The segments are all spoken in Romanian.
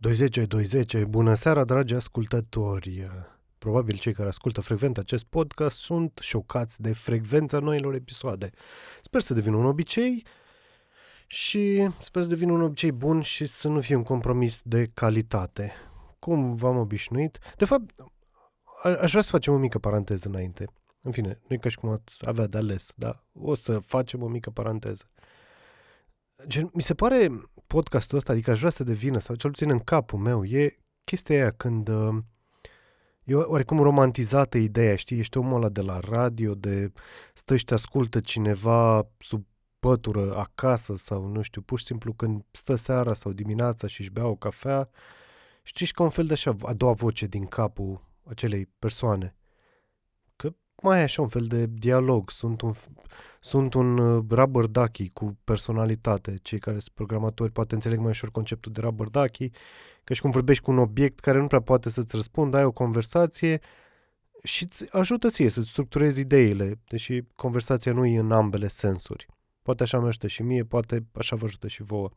20, 20, bună seara, dragi ascultători! Probabil cei care ascultă frecvent acest podcast sunt șocați de frecvența noilor episoade. Sper să devină un obicei și sper să devină un obicei bun și să nu fie un compromis de calitate. Cum v-am obișnuit? De fapt, a- aș vrea să facem o mică paranteză înainte. În fine, nu e ca și cum ați avea de ales, dar o să facem o mică paranteză. Gen, mi se pare podcastul ăsta, adică aș vrea să devină, sau cel puțin în capul meu, e chestia aia când uh, e oarecum romantizată ideea, știi, ești omul ăla de la radio, de stă și te ascultă cineva sub pătură acasă sau nu știu, pur și simplu când stă seara sau dimineața și își bea o cafea, știi, și ca un fel de așa a doua voce din capul acelei persoane. Că mai e așa un fel de dialog, sunt un, sunt un uh, rubber ducky cu personalitate. Cei care sunt programatori poate înțeleg mai ușor conceptul de rubber ducky, că și cum vorbești cu un obiect care nu prea poate să-ți răspundă, ai o conversație și îți ajută ție să-ți structurezi ideile, deși conversația nu e în ambele sensuri. Poate așa mă ajută și mie, poate așa vă ajută și vouă.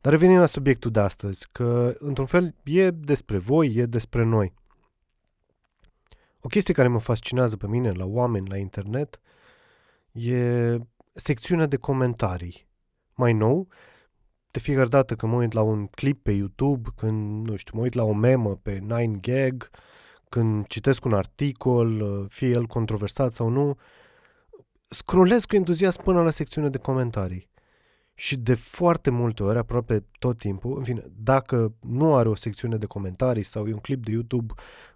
Dar revenim la subiectul de astăzi, că într-un fel e despre voi, e despre noi. O chestie care mă fascinează pe mine la oameni, la internet, e secțiunea de comentarii. Mai nou, de fiecare dată când mă uit la un clip pe YouTube, când, nu știu, mă uit la o memă pe 9gag, când citesc un articol, fie el controversat sau nu, scrollez cu entuziasm până la secțiunea de comentarii. Și de foarte multe ori, aproape tot timpul, în fine, dacă nu are o secțiune de comentarii sau e un clip de YouTube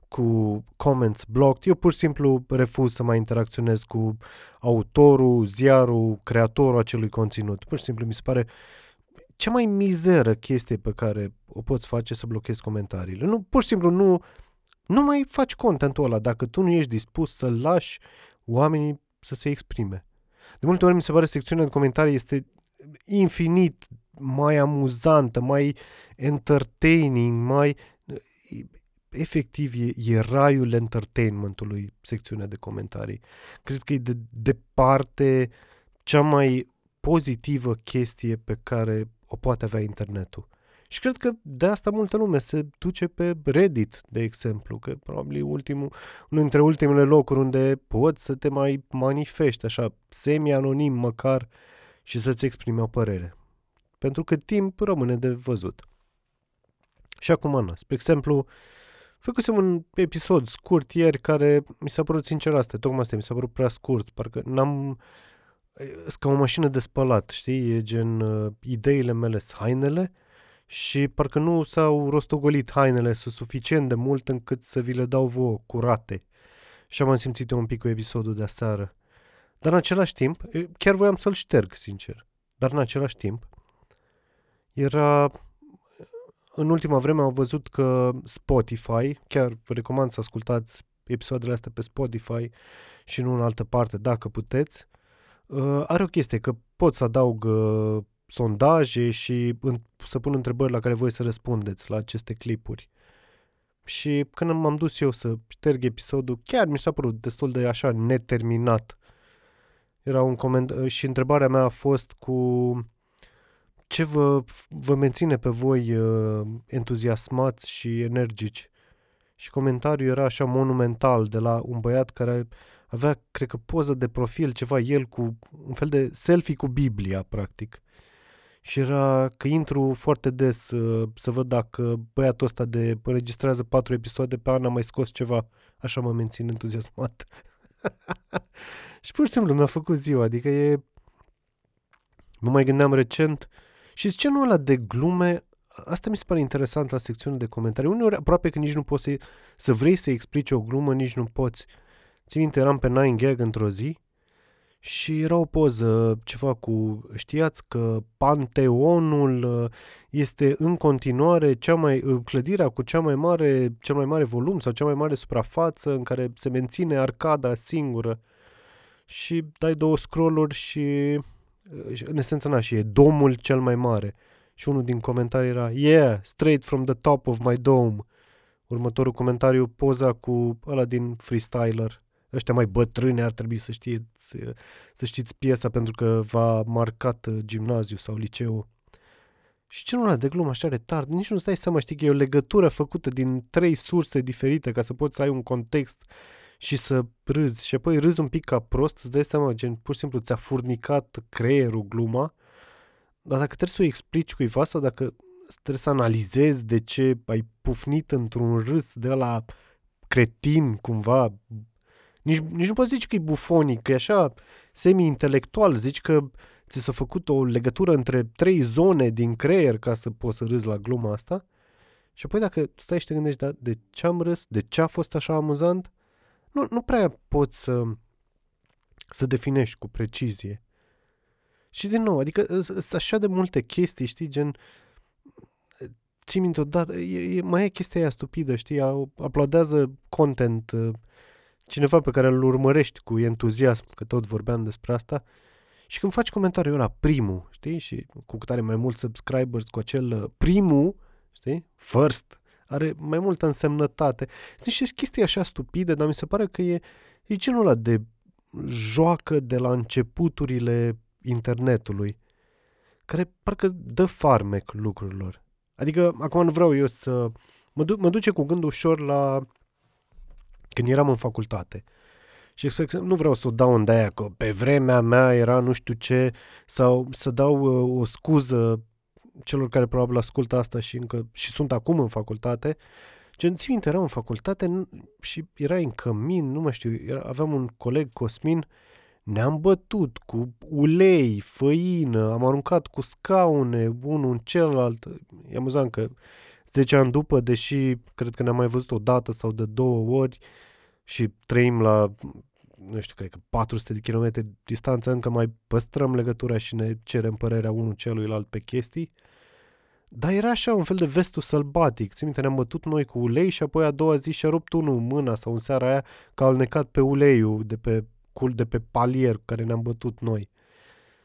cu comments blocked, eu pur și simplu refuz să mai interacționez cu autorul, ziarul, creatorul acelui conținut. Pur și simplu mi se pare cea mai mizeră chestie pe care o poți face să blochezi comentariile. Nu, pur și simplu nu, nu mai faci contentul ăla dacă tu nu ești dispus să lași oamenii să se exprime. De multe ori mi se pare secțiunea de comentarii este infinit mai amuzantă, mai entertaining, mai efectiv e, e raiul entertainmentului secțiunea de comentarii. Cred că e de departe cea mai pozitivă chestie pe care o poate avea internetul. Și cred că de asta multă lume se duce pe Reddit, de exemplu, că probabil ultimul, unul dintre ultimele locuri unde poți să te mai manifesti așa, semi-anonim măcar, și să-ți exprimi o părere. Pentru că timp rămâne de văzut. Și acum, Ana, spre exemplu, făcusem un episod scurt ieri care mi s-a părut sincer asta, tocmai asta mi s-a părut prea scurt, parcă n-am... ca o mașină de spălat, știi? E gen uh, ideile mele hainele și parcă nu s-au rostogolit hainele suficient de mult încât să vi le dau vouă curate. Și am simțit eu un pic cu episodul de aseară. Dar în același timp, chiar voiam să-l șterg, sincer. Dar în același timp, era... În ultima vreme am văzut că Spotify, chiar vă recomand să ascultați episoadele astea pe Spotify și nu în altă parte, dacă puteți, uh, are o chestie că pot să adaug uh, sondaje și să pun întrebări la care voi să răspundeți la aceste clipuri. Și când m-am dus eu să șterg episodul, chiar mi s-a părut destul de așa neterminat. Era un coment și întrebarea mea a fost cu ce vă, vă menține pe voi uh, entuziasmați și energici. Și comentariul era așa monumental de la un băiat care avea, cred că, poză de profil, ceva, el cu un fel de selfie cu Biblia, practic. Și era că intru foarte des uh, să văd dacă băiatul ăsta de înregistrează patru episoade pe an a mai scos ceva. Așa mă mențin entuziasmat. și pur și simplu mi-a făcut ziua, adică e... Mă mai gândeam recent și scenul ăla de glume, asta mi se pare interesant la secțiunea de comentarii. Uneori aproape că nici nu poți să, să vrei să explici o glumă, nici nu poți. Țin minte, eram pe 9gag într-o zi și era o poză, ceva cu, știați că Panteonul uh, este în continuare cea mai, uh, clădirea cu cea mai mare, cel mai mare volum sau cea mai mare suprafață în care se menține arcada singură. Și dai două scrolluri și, uh, în esență, na, și e domul cel mai mare. Și unul din comentarii era, yeah, straight from the top of my dome. Următorul comentariu, poza cu ăla din Freestyler ăștia mai bătrâni ar trebui să știți, să știți piesa pentru că v-a marcat gimnaziu sau liceu. Și ce ăla de glumă așa retard, nici nu stai seama, știi că e o legătură făcută din trei surse diferite ca să poți să ai un context și să râzi. Și apoi râzi un pic ca prost, îți dai seama, gen, pur și simplu ți-a furnicat creierul gluma, dar dacă trebuie să o explici cuiva sau dacă trebuie să analizezi de ce ai pufnit într-un râs de la cretin, cumva, nici, nici nu poți zice că e bufonic, că e așa semi-intelectual, zici că ți s-a făcut o legătură între trei zone din creier ca să poți să râzi la gluma asta. Și apoi dacă stai și te gândești, da, de ce am râs, de ce a fost așa amuzant, nu, nu prea poți să, să definești cu precizie. Și din nou, adică sunt așa de multe chestii, știi, gen, ții minte odată, e, e, mai e chestia aia stupidă, știi, aplaudează content cineva pe care îl urmărești cu entuziasm, că tot vorbeam despre asta, și când faci comentariul ăla, primul, știi, și cu cât are mai mulți subscribers cu acel uh, primul, știi, first, are mai multă însemnătate. Sunt niște chestii așa stupide, dar mi se pare că e, e genul ăla de joacă de la începuturile internetului, care parcă dă farmec lucrurilor. Adică, acum nu vreau eu să... Mă, du- mă duce cu gândul ușor la când eram în facultate. Și nu vreau să o dau în aia că pe vremea mea era nu știu ce, sau să dau uh, o scuză celor care probabil ascultă asta și încă și sunt acum în facultate. Ce țin minte, eram în facultate și era în cămin, nu mai știu, era, aveam un coleg, Cosmin, ne-am bătut cu ulei, făină, am aruncat cu scaune, unul în celălalt. E amuzant că 10 ani după, deși cred că ne-am mai văzut o dată sau de două ori și trăim la, nu știu, cred că 400 de kilometri distanță, încă mai păstrăm legătura și ne cerem părerea unul celuilalt pe chestii. Dar era așa un fel de vestul sălbatic. Ți minte, ne-am bătut noi cu ulei și apoi a doua zi și-a rupt unul mâna sau în seara aia că a alnecat pe uleiul de pe, de pe palier cu care ne-am bătut noi.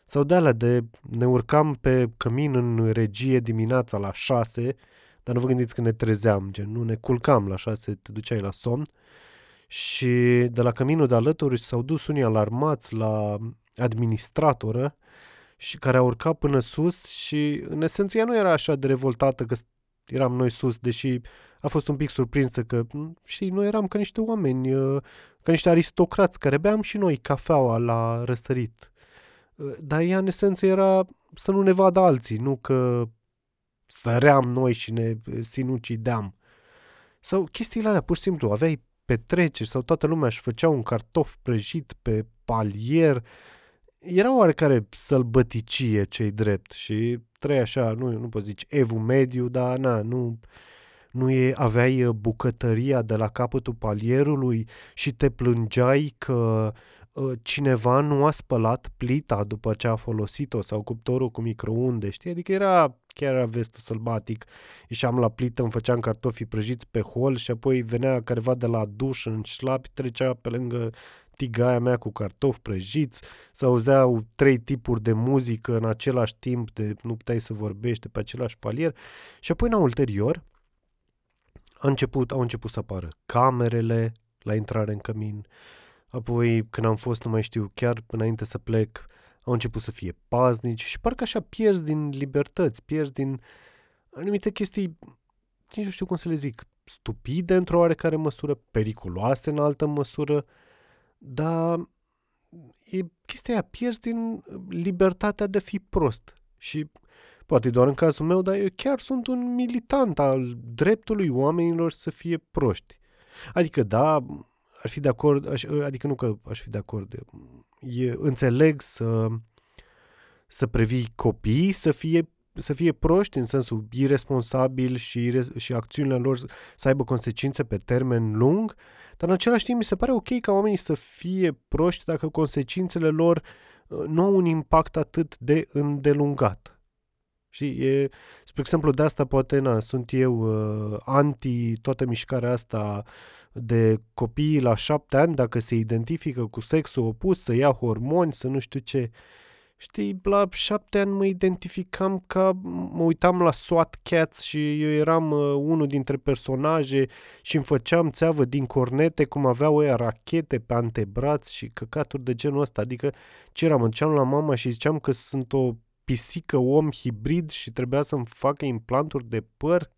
Sau de alea de ne urcam pe cămin în regie dimineața la șase dar nu vă gândiți că ne trezeam, gen, nu ne culcam la șase, te duceai la somn și de la căminul de alături s-au dus unii alarmați la administratoră și care a urcat până sus și în esență ea nu era așa de revoltată că eram noi sus, deși a fost un pic surprinsă că, știi, noi eram ca niște oameni, uh, ca niște aristocrați care beam și noi cafeaua la răsărit. Uh, dar ea în esență era să nu ne vadă alții, nu că săream noi și ne sinucideam. Sau chestiile alea, pur și simplu, aveai petreceri sau toată lumea își făcea un cartof prăjit pe palier. Era oarecare sălbăticie cei drept și trei așa, nu, nu poți zice evul mediu, dar na, nu, nu e, aveai bucătăria de la capătul palierului și te plângeai că uh, cineva nu a spălat plita după ce a folosit-o sau cuptorul cu microunde, știi? Adică era chiar era vestul sălbatic. Ieșeam la plită, îmi făceam cartofii prăjiți pe hol și apoi venea careva de la duș în șlapi, trecea pe lângă tigaia mea cu cartofi prăjiți, să auzeau trei tipuri de muzică în același timp, de nu puteai să vorbești pe același palier. Și apoi, în ulterior, a început, au început să apară camerele la intrare în cămin, apoi când am fost, nu mai știu, chiar înainte să plec, au început să fie paznici și parcă așa pierzi din libertăți, pierzi din anumite chestii, nici nu știu cum să le zic, stupide într-o oarecare măsură, periculoase în altă măsură, dar e chestia aia, pierzi din libertatea de a fi prost. Și poate doar în cazul meu, dar eu chiar sunt un militant al dreptului oamenilor să fie proști. Adică, da, ar fi de acord, aș, adică nu că aș fi de acord, e, înțeleg să, să previi copiii să fie, să fie proști în sensul irresponsabil și, și acțiunile lor să aibă consecințe pe termen lung, dar în același timp mi se pare ok ca oamenii să fie proști dacă consecințele lor uh, nu au un impact atât de îndelungat. Și e, spre exemplu, de asta poate na, sunt eu uh, anti toată mișcarea asta uh, de copii la șapte ani, dacă se identifică cu sexul opus, să ia hormoni, să nu știu ce. Știi, la șapte ani mă identificam ca, mă uitam la SWAT Cats și eu eram uh, unul dintre personaje și îmi făceam țeavă din cornete cum aveau ăia rachete pe antebraț și căcaturi de genul ăsta. Adică ce eram, înceam la mama și ziceam că sunt o pisică-om hibrid și trebuia să-mi facă implanturi de păr?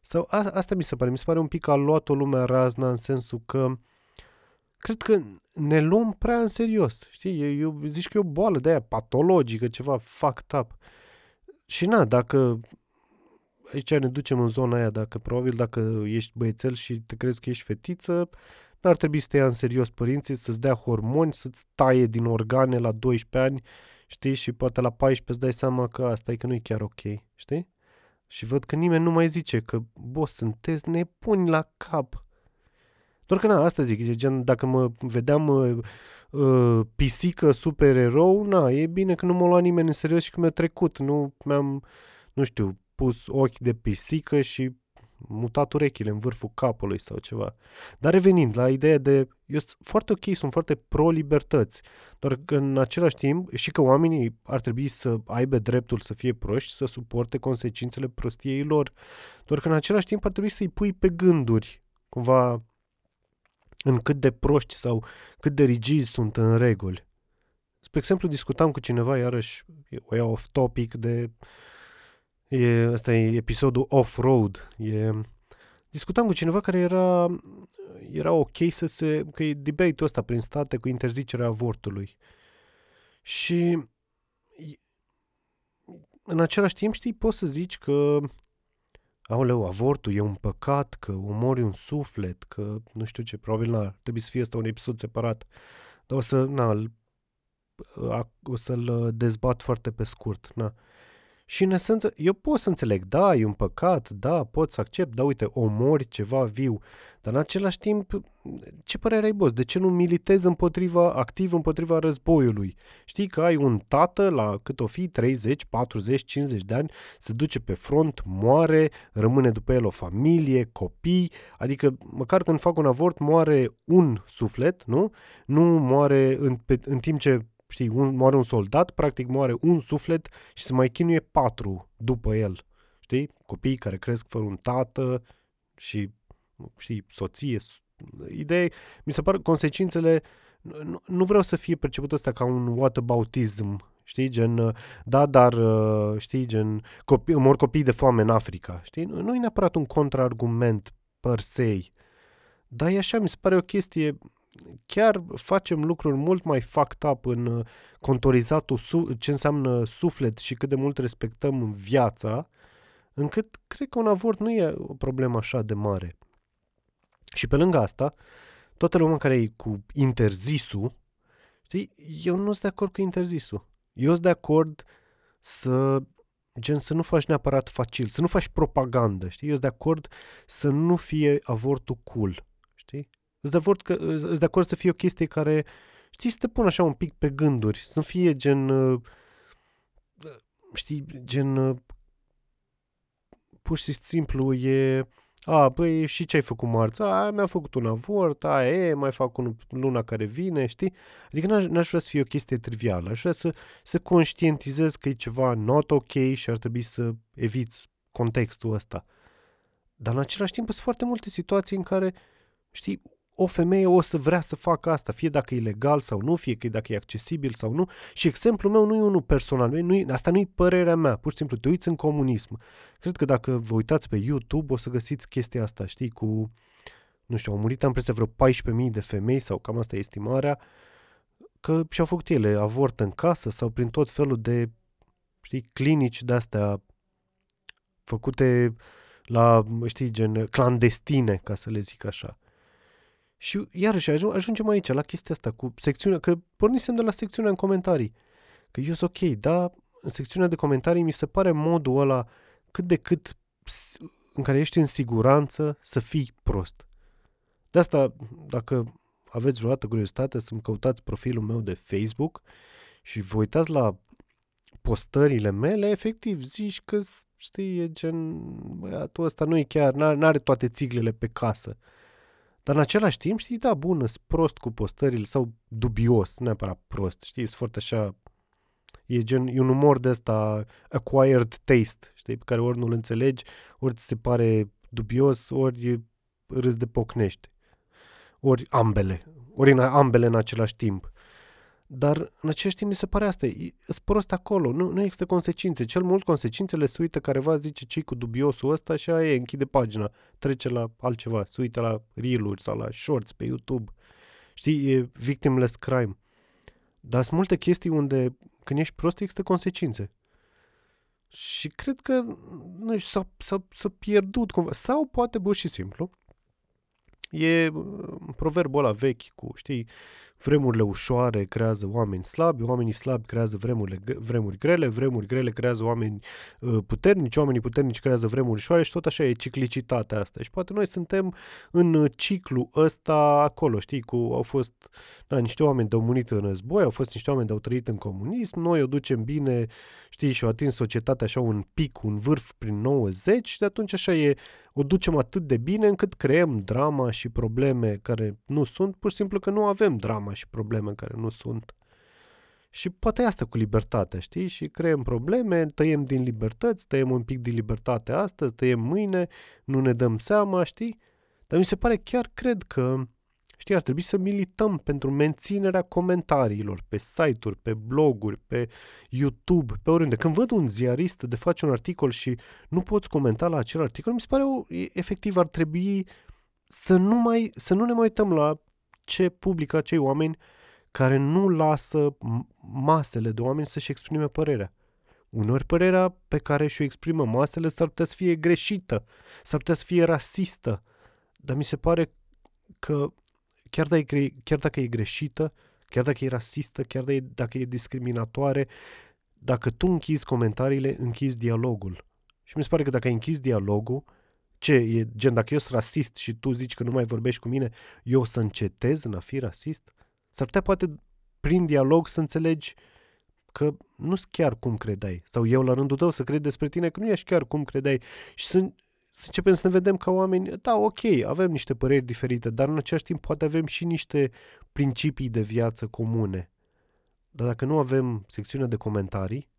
Sau a, asta mi se pare, mi se pare un pic că a luat-o lumea razna în sensul că cred că ne luăm prea în serios, știi? Eu, eu zici că e o boală de aia patologică, ceva fucked up. Și na, dacă aici ne ducem în zona aia, dacă probabil dacă ești băiețel și te crezi că ești fetiță, n-ar trebui să te ia în serios părinții, să-ți dea hormoni, să-ți taie din organe la 12 ani, știi, și poate la 14 îți dai seama că asta e că nu e chiar ok, știi? Și văd că nimeni nu mai zice că, boss, sunteți nepuni la cap. Doar că, na, asta zic, gen, dacă mă vedeam uh, uh, pisică supererou, na, e bine că nu m-a luat nimeni în serios și că mi-a trecut. Nu mi-am, nu știu, pus ochi de pisică și mutat urechile în vârful capului sau ceva. Dar revenind la ideea de, eu sunt foarte ok, sunt foarte pro-libertăți, doar că în același timp și că oamenii ar trebui să aibă dreptul să fie proști, să suporte consecințele prostiei lor, doar că în același timp ar trebui să-i pui pe gânduri, cumva în cât de proști sau cât de rigizi sunt în reguli. Spre exemplu, discutam cu cineva, iarăși, o iau off-topic de... E, asta e episodul off-road. E, discutam cu cineva care era, era ok să se... că e debate-ul ăsta prin state cu interzicerea avortului. Și în același timp, știi, poți să zici că aoleu, avortul e un păcat, că omori un suflet, că nu știu ce, probabil n trebuie să fie asta un episod separat, dar o să, na, o să-l dezbat foarte pe scurt, na. Și în esență, eu pot să înțeleg, da, e un păcat, da, pot să accept, da, uite, omori ceva viu, dar în același timp, ce părere ai, boss? De ce nu militezi împotriva, activ împotriva războiului? Știi că ai un tată la cât o fi, 30, 40, 50 de ani, se duce pe front, moare, rămâne după el o familie, copii, adică măcar când fac un avort moare un suflet, nu? Nu moare în, pe, în timp ce știi, un, moare un soldat, practic moare un suflet și se mai chinuie patru după el. Știi? Copii care cresc fără un tată și, știi, soție. Ideea, mi se par consecințele, nu, nu vreau să fie perceput asta ca un whataboutism, știi, gen, da, dar, știi, gen, copii, mor copii de foame în Africa, știi? Nu, nu e neapărat un contraargument per se, dar e așa, mi se pare o chestie chiar facem lucruri mult mai fucked up în uh, contorizatul su- ce înseamnă suflet și cât de mult respectăm viața, încât cred că un avort nu e o problemă așa de mare. Și pe lângă asta, toată lumea care e cu interzisul, știi, eu nu sunt de acord cu interzisul. Eu sunt de acord să gen să nu faci neapărat facil, să nu faci propagandă, știi? Eu sunt de acord să nu fie avortul cool, știi? Îți de acord, că, îți de acord să fie o chestie care, știi, să te pun așa un pic pe gânduri, să nu fie gen, uh, știi, gen, uh, pur și simplu e, a, băi, și ce ai făcut marți? A, mi-am făcut un avort, a, e, mai fac un luna care vine, știi? Adică n-aș, n-aș vrea să fie o chestie trivială, aș vrea să, să conștientizez că e ceva not ok și ar trebui să eviți contextul ăsta. Dar în același timp sunt foarte multe situații în care, știi, o femeie o să vrea să facă asta, fie dacă e legal sau nu, fie că dacă e accesibil sau nu. Și exemplul meu nu e unul personal, nu e, asta nu e părerea mea, pur și simplu te uiți în comunism. Cred că dacă vă uitați pe YouTube o să găsiți chestia asta, știi, cu, nu știu, au murit am vreo 14.000 de femei sau cam asta e estimarea, că și-au făcut ele avort în casă sau prin tot felul de, știi, clinici de-astea făcute la, știi, gen clandestine, ca să le zic așa. Și iarăși ajungem aici, la chestia asta, cu secțiunea, că pornisem de la secțiunea în comentarii. Că eu sunt ok, dar în secțiunea de comentarii mi se pare modul ăla cât de cât în care ești în siguranță să fii prost. De asta, dacă aveți vreodată curiozitate să-mi căutați profilul meu de Facebook și vă uitați la postările mele, efectiv zici că, știi, e gen, băiatul ăsta nu e chiar, n-are toate țiglele pe casă. Dar în același timp, știi, da, bun, sunt prost cu postările sau dubios, nu neapărat prost, știi, sunt foarte așa, e gen, e un umor de ăsta acquired taste, știi, pe care ori nu-l înțelegi, ori ți se pare dubios, ori râs de pocnești. Ori ambele, ori în ambele în același timp. Dar în același timp mi se pare asta, e prost acolo, nu, nu există consecințe. Cel mult consecințele se uită careva zice ce cu dubiosul ăsta și aia e, închide pagina, trece la altceva, se uită la reel sau la shorts pe YouTube. Știi, e victimless crime. Dar sunt multe chestii unde când ești prost există consecințe. Și cred că nu știu, s-a, s-a, s-a pierdut cumva. Sau poate pur și simplu e uh, proverbul ăla vechi cu, știi, Vremurile ușoare creează oameni slabi, oamenii slabi creează vremurile, vremuri grele, vremuri grele creează oameni uh, puternici, oamenii puternici creează vremuri ușoare și tot așa e ciclicitatea asta. Și poate noi suntem în uh, ciclu ăsta acolo, știi, cu au fost da, niște oameni de-au murit în război, au fost niște oameni de-au trăit în comunism, noi o ducem bine, știi, și au atins societatea așa un pic, un vârf prin 90 și de atunci așa e o ducem atât de bine încât creăm drama și probleme care nu sunt, pur și simplu că nu avem drama și probleme care nu sunt. Și poate asta cu libertatea, știi? Și creăm probleme, tăiem din libertăți, tăiem un pic din libertate astăzi, tăiem mâine, nu ne dăm seama, știi? Dar mi se pare, chiar cred că Știi, ar trebui să milităm pentru menținerea comentariilor pe site-uri, pe bloguri, pe YouTube, pe oriunde. Când văd un ziarist de face un articol și nu poți comenta la acel articol, mi se pare, o, efectiv, ar trebui să nu, mai, să nu ne mai uităm la ce publică acei oameni care nu lasă masele de oameni să-și exprime părerea. Uneori părerea pe care și-o exprimă masele s-ar putea să fie greșită, s-ar putea să fie rasistă, dar mi se pare că chiar dacă, e, chiar dacă e greșită, chiar dacă e rasistă, chiar dacă e discriminatoare, dacă tu închizi comentariile, închizi dialogul. Și mi se pare că dacă ai închis dialogul, ce, e gen, dacă eu sunt rasist și tu zici că nu mai vorbești cu mine, eu o să încetez în a fi rasist? S-ar putea poate prin dialog să înțelegi că nu sunt chiar cum credeai. Sau eu la rândul tău să cred despre tine că nu ești chiar cum credeai. Și să, să începem să ne vedem ca oameni, da, ok, avem niște păreri diferite, dar în același timp poate avem și niște principii de viață comune. Dar dacă nu avem secțiunea de comentarii,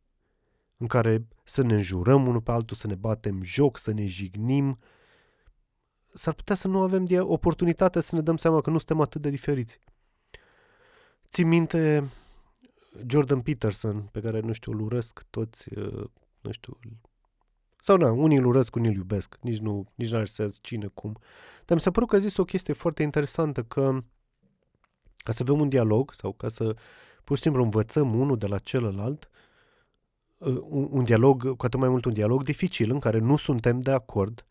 în care să ne înjurăm unul pe altul, să ne batem joc, să ne jignim, s-ar putea să nu avem oportunitatea să ne dăm seama că nu suntem atât de diferiți. Țin minte Jordan Peterson, pe care, nu știu, îl urăsc toți, uh, nu știu, sau na, unii îl urăsc, unii îl iubesc. Nici nu nici n-are sens cine, cum. Dar mi s-a părut că a zis o chestie foarte interesantă, că ca să avem un dialog sau ca să pur și simplu învățăm unul de la celălalt, uh, un, un dialog, cu atât mai mult un dialog dificil, în care nu suntem de acord,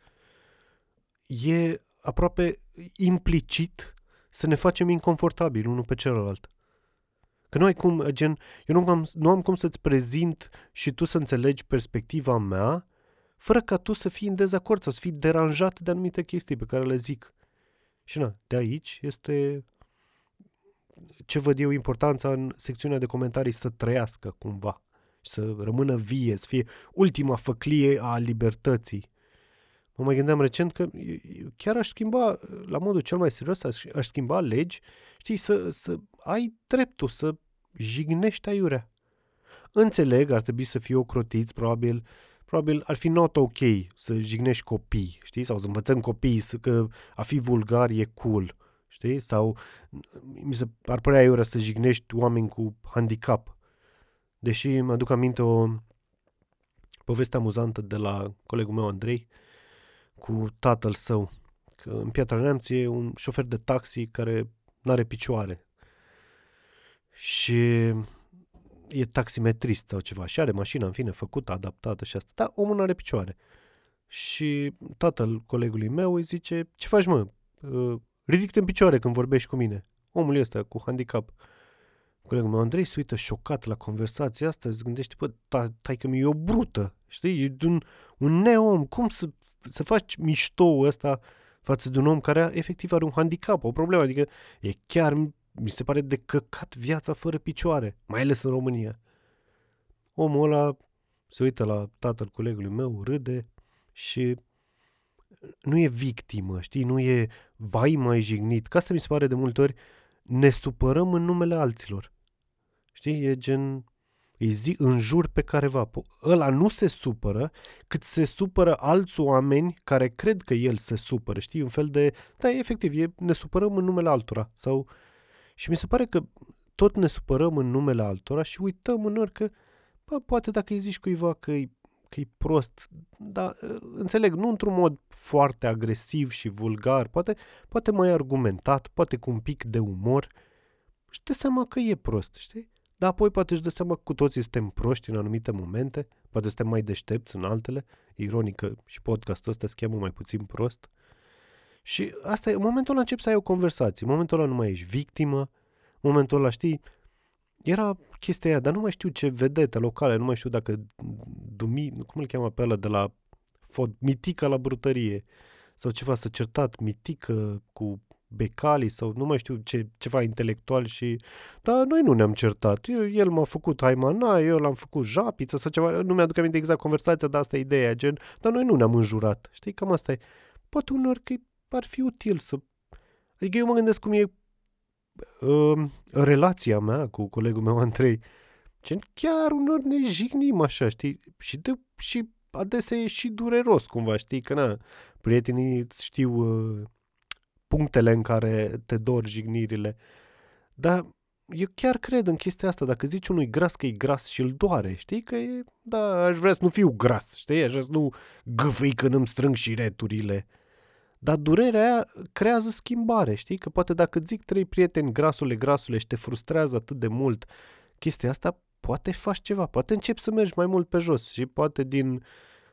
e aproape implicit să ne facem inconfortabili unul pe celălalt. Că nu ai cum, gen, eu nu am, nu am cum să-ți prezint și tu să înțelegi perspectiva mea fără ca tu să fii în dezacord sau să fii deranjat de anumite chestii pe care le zic. Și na, de aici este ce văd eu importanța în secțiunea de comentarii să trăiască cumva, să rămână vie, să fie ultima făclie a libertății. Mă mai gândeam recent că chiar aș schimba, la modul cel mai serios, aș, aș schimba legi, știi, să, să ai dreptul să jignești aiurea. Înțeleg, ar trebui să fie ocrotiți, probabil, probabil ar fi not ok să jignești copii, știi? Sau să învățăm copiii să, că a fi vulgar e cool, știi? Sau mi se ar părea iurea să jignești oameni cu handicap. Deși mă aduc aminte o poveste amuzantă de la colegul meu Andrei cu tatăl său. Că în Piatra Neamț e un șofer de taxi care nu are picioare. Și e taximetrist sau ceva și are mașina, în fine, făcută, adaptată și asta. Dar omul nu are picioare. Și tatăl colegului meu îi zice, ce faci mă? Uh, ridică în picioare când vorbești cu mine. Omul ăsta cu handicap. Colegul meu Andrei se uită șocat la conversația asta, se gândește, bă, tai că mi e o brută, știi, e un, un neom, cum să, să faci mișto ăsta față de un om care efectiv are un handicap, o problemă, adică e chiar mi se pare de căcat viața fără picioare, mai ales în România. Omul ăla se uită la tatăl colegului meu, râde și nu e victimă, știi, nu e vai mai jignit. Că asta mi se pare de multe ori, ne supărăm în numele alților. Știi, e gen, îi zi în jur pe careva. Ăla nu se supără, cât se supără alți oameni care cred că el se supără, știi, un fel de, da, efectiv, e, ne supărăm în numele altora. Sau și mi se pare că tot ne supărăm în numele altora și uităm în ori că, bă, poate dacă îi zici cuiva că e, că e prost, dar înțeleg, nu într-un mod foarte agresiv și vulgar, poate, poate mai argumentat, poate cu un pic de umor, și dă seama că e prost, știi? Dar apoi poate își dă seama că cu toții suntem proști în anumite momente, poate suntem mai deștepți în altele, ironic că și podcastul ăsta se cheamă mai puțin prost. Și asta e, în momentul ăla începi să ai o conversație, în momentul ăla nu mai ești victimă, în momentul ăla, știi, era chestia aia, dar nu mai știu ce vedete locale, nu mai știu dacă Dumi, cum îl cheamă pe ăla de la Fod, Mitică la brutărie sau ceva, să certat Mitică cu Becali sau nu mai știu ce, ceva intelectual și dar noi nu ne-am certat. Eu, el m-a făcut Haimana, eu l-am făcut Japiță sau ceva, nu mi-aduc aminte exact conversația, dar asta e ideea, gen, dar noi nu ne-am înjurat. Știi, cam asta e. Poate uneori că ar fi util să... Adică eu mă gândesc cum e uh, relația mea cu colegul meu Andrei. Gen, chiar uneori ne jignim așa, știi? Și, de, și adesea e și dureros cumva, știi? Că na, prietenii știu uh, punctele în care te dor jignirile. Dar eu chiar cred în chestia asta. Dacă zici unui gras că e gras și îl doare, știi că e, da, aș vrea să nu fiu gras, știi? Aș vrea să nu gâfâi când îmi strâng și returile. Dar durerea aia creează schimbare, știi? Că poate dacă zic trei prieteni grasule, grasule și te frustrează atât de mult chestia asta, poate faci ceva, poate începi să mergi mai mult pe jos și poate din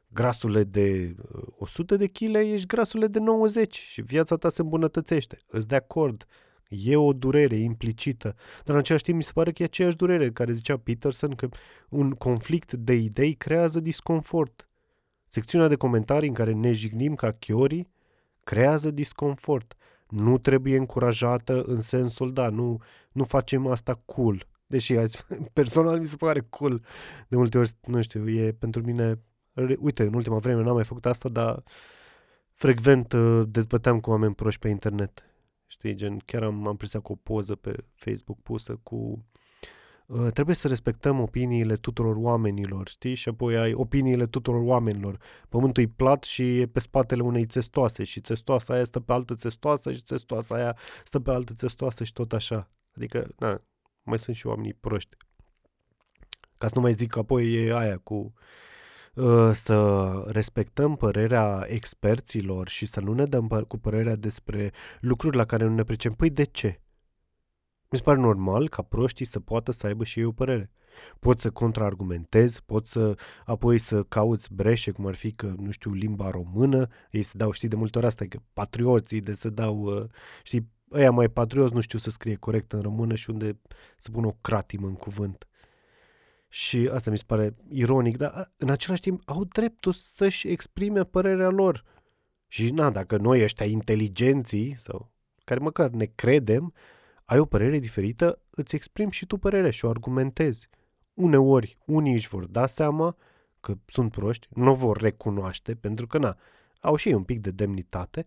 grasule de 100 uh, de kg ești grasule de 90 și viața ta se îmbunătățește. Îți de acord. E o durere implicită, dar în același timp mi se pare că e aceeași durere care zicea Peterson că un conflict de idei creează disconfort. Secțiunea de comentarii în care ne jignim ca chiorii creează disconfort. Nu trebuie încurajată în sensul, da, nu, nu facem asta cool. Deși azi, personal mi se pare cool. De multe ori, nu știu, e pentru mine... Uite, în ultima vreme n-am mai făcut asta, dar frecvent uh, dezbăteam cu oameni proști pe internet. Știi, gen, chiar am, am prins cu o poză pe Facebook pusă cu Uh, trebuie să respectăm opiniile tuturor oamenilor, știi? Și apoi ai opiniile tuturor oamenilor. Pământul e plat și e pe spatele unei țestoase și țestoasa aia stă pe altă țestoasă și țestoasa aia stă pe altă țestoasă și tot așa. Adică, na, mai sunt și oamenii proști. Ca să nu mai zic că apoi e aia cu uh, să respectăm părerea experților și să nu ne dăm cu părerea despre lucruri la care nu ne pricem. Păi de ce? Mi se pare normal ca proștii să poată să aibă și ei o părere. Poți să contraargumentezi, poți să apoi să cauți breșe, cum ar fi că, nu știu, limba română, ei se dau, știi, de multe ori asta, că patrioții de să dau, uh, știi, ăia mai patrioți nu știu să scrie corect în română și unde să pun o cratimă în cuvânt. Și asta mi se pare ironic, dar în același timp au dreptul să-și exprime părerea lor. Și na, dacă noi ăștia inteligenții, sau care măcar ne credem, ai o părere diferită, îți exprimi și tu părerea și o argumentezi. Uneori, unii își vor da seama că sunt proști, nu o vor recunoaște, pentru că, na, au și ei un pic de demnitate,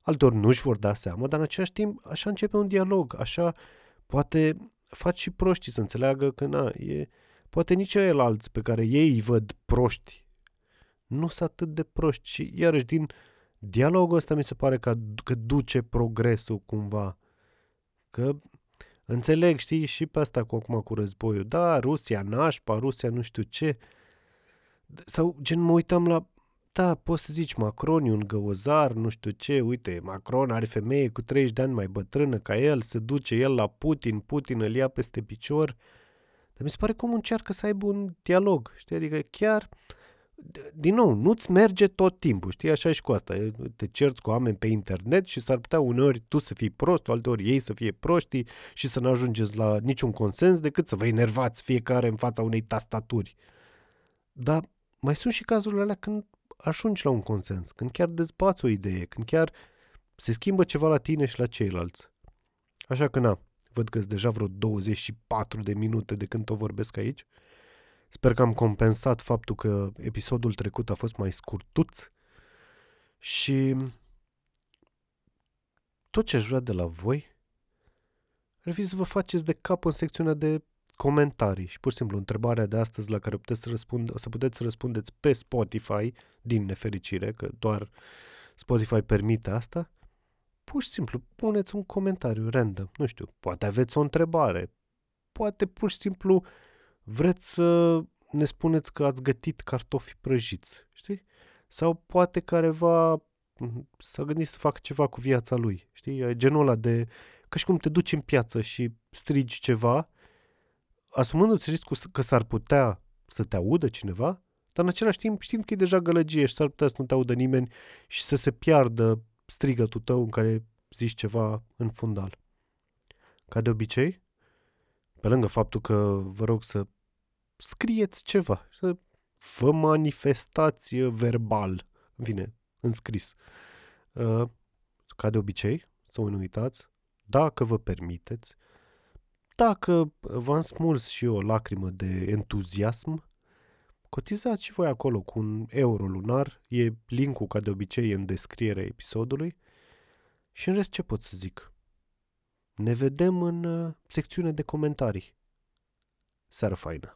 altor nu își vor da seama, dar în același timp, așa începe un dialog, așa poate faci și proștii să înțeleagă că, na, e, poate nici el alți pe care ei îi văd proști, nu sunt atât de proști și, iarăși, din dialogul ăsta mi se pare că, că duce progresul cumva Că înțeleg, știi, și pe asta cu acum cu războiul. Da, Rusia nașpa, Rusia nu știu ce. Sau gen mă uitam la da, poți să zici Macron e un găuzar, nu știu ce, uite, Macron are femeie cu 30 de ani mai bătrână ca el, se duce el la Putin, Putin îl ia peste picior. Dar mi se pare cum încearcă să aibă un dialog, știi, adică chiar din nou, nu-ți merge tot timpul, știi, așa și cu asta. Te cerți cu oameni pe internet și s-ar putea uneori tu să fii prost, alteori ei să fie proști și să nu ajungeți la niciun consens decât să vă enervați fiecare în fața unei tastaturi. Dar mai sunt și cazurile alea când ajungi la un consens, când chiar dezbați o idee, când chiar se schimbă ceva la tine și la ceilalți. Așa că na, văd că deja vreo 24 de minute de când o vorbesc aici. Sper că am compensat faptul că episodul trecut a fost mai scurtuț și tot ce aș vrea de la voi ar fi să vă faceți de cap în secțiunea de comentarii și pur și simplu întrebarea de astăzi la care puteți să, răspund, să puteți să răspundeți pe Spotify, din nefericire, că doar Spotify permite asta, pur și simplu puneți un comentariu random, nu știu, poate aveți o întrebare, poate pur și simplu vreți să ne spuneți că ați gătit cartofi prăjiți, știi? Sau poate careva mm, s-a gândit să facă ceva cu viața lui, știi? Genul ăla de, ca și cum te duci în piață și strigi ceva, asumându-ți riscul că s-ar putea să te audă cineva, dar în același timp știind că e deja gălăgie și s-ar putea să nu te audă nimeni și să se piardă strigătul tău în care zici ceva în fundal. Ca de obicei, pe lângă faptul că vă rog să scrieți ceva, să vă manifestați verbal, vine, în scris. Uh, ca de obicei, să nu uitați, dacă vă permiteți, dacă v-am smuls și o lacrimă de entuziasm, cotizați și voi acolo cu un euro lunar, e linkul ca de obicei în descrierea episodului și în rest ce pot să zic? Ne vedem în uh, secțiune de comentarii. Seară faină!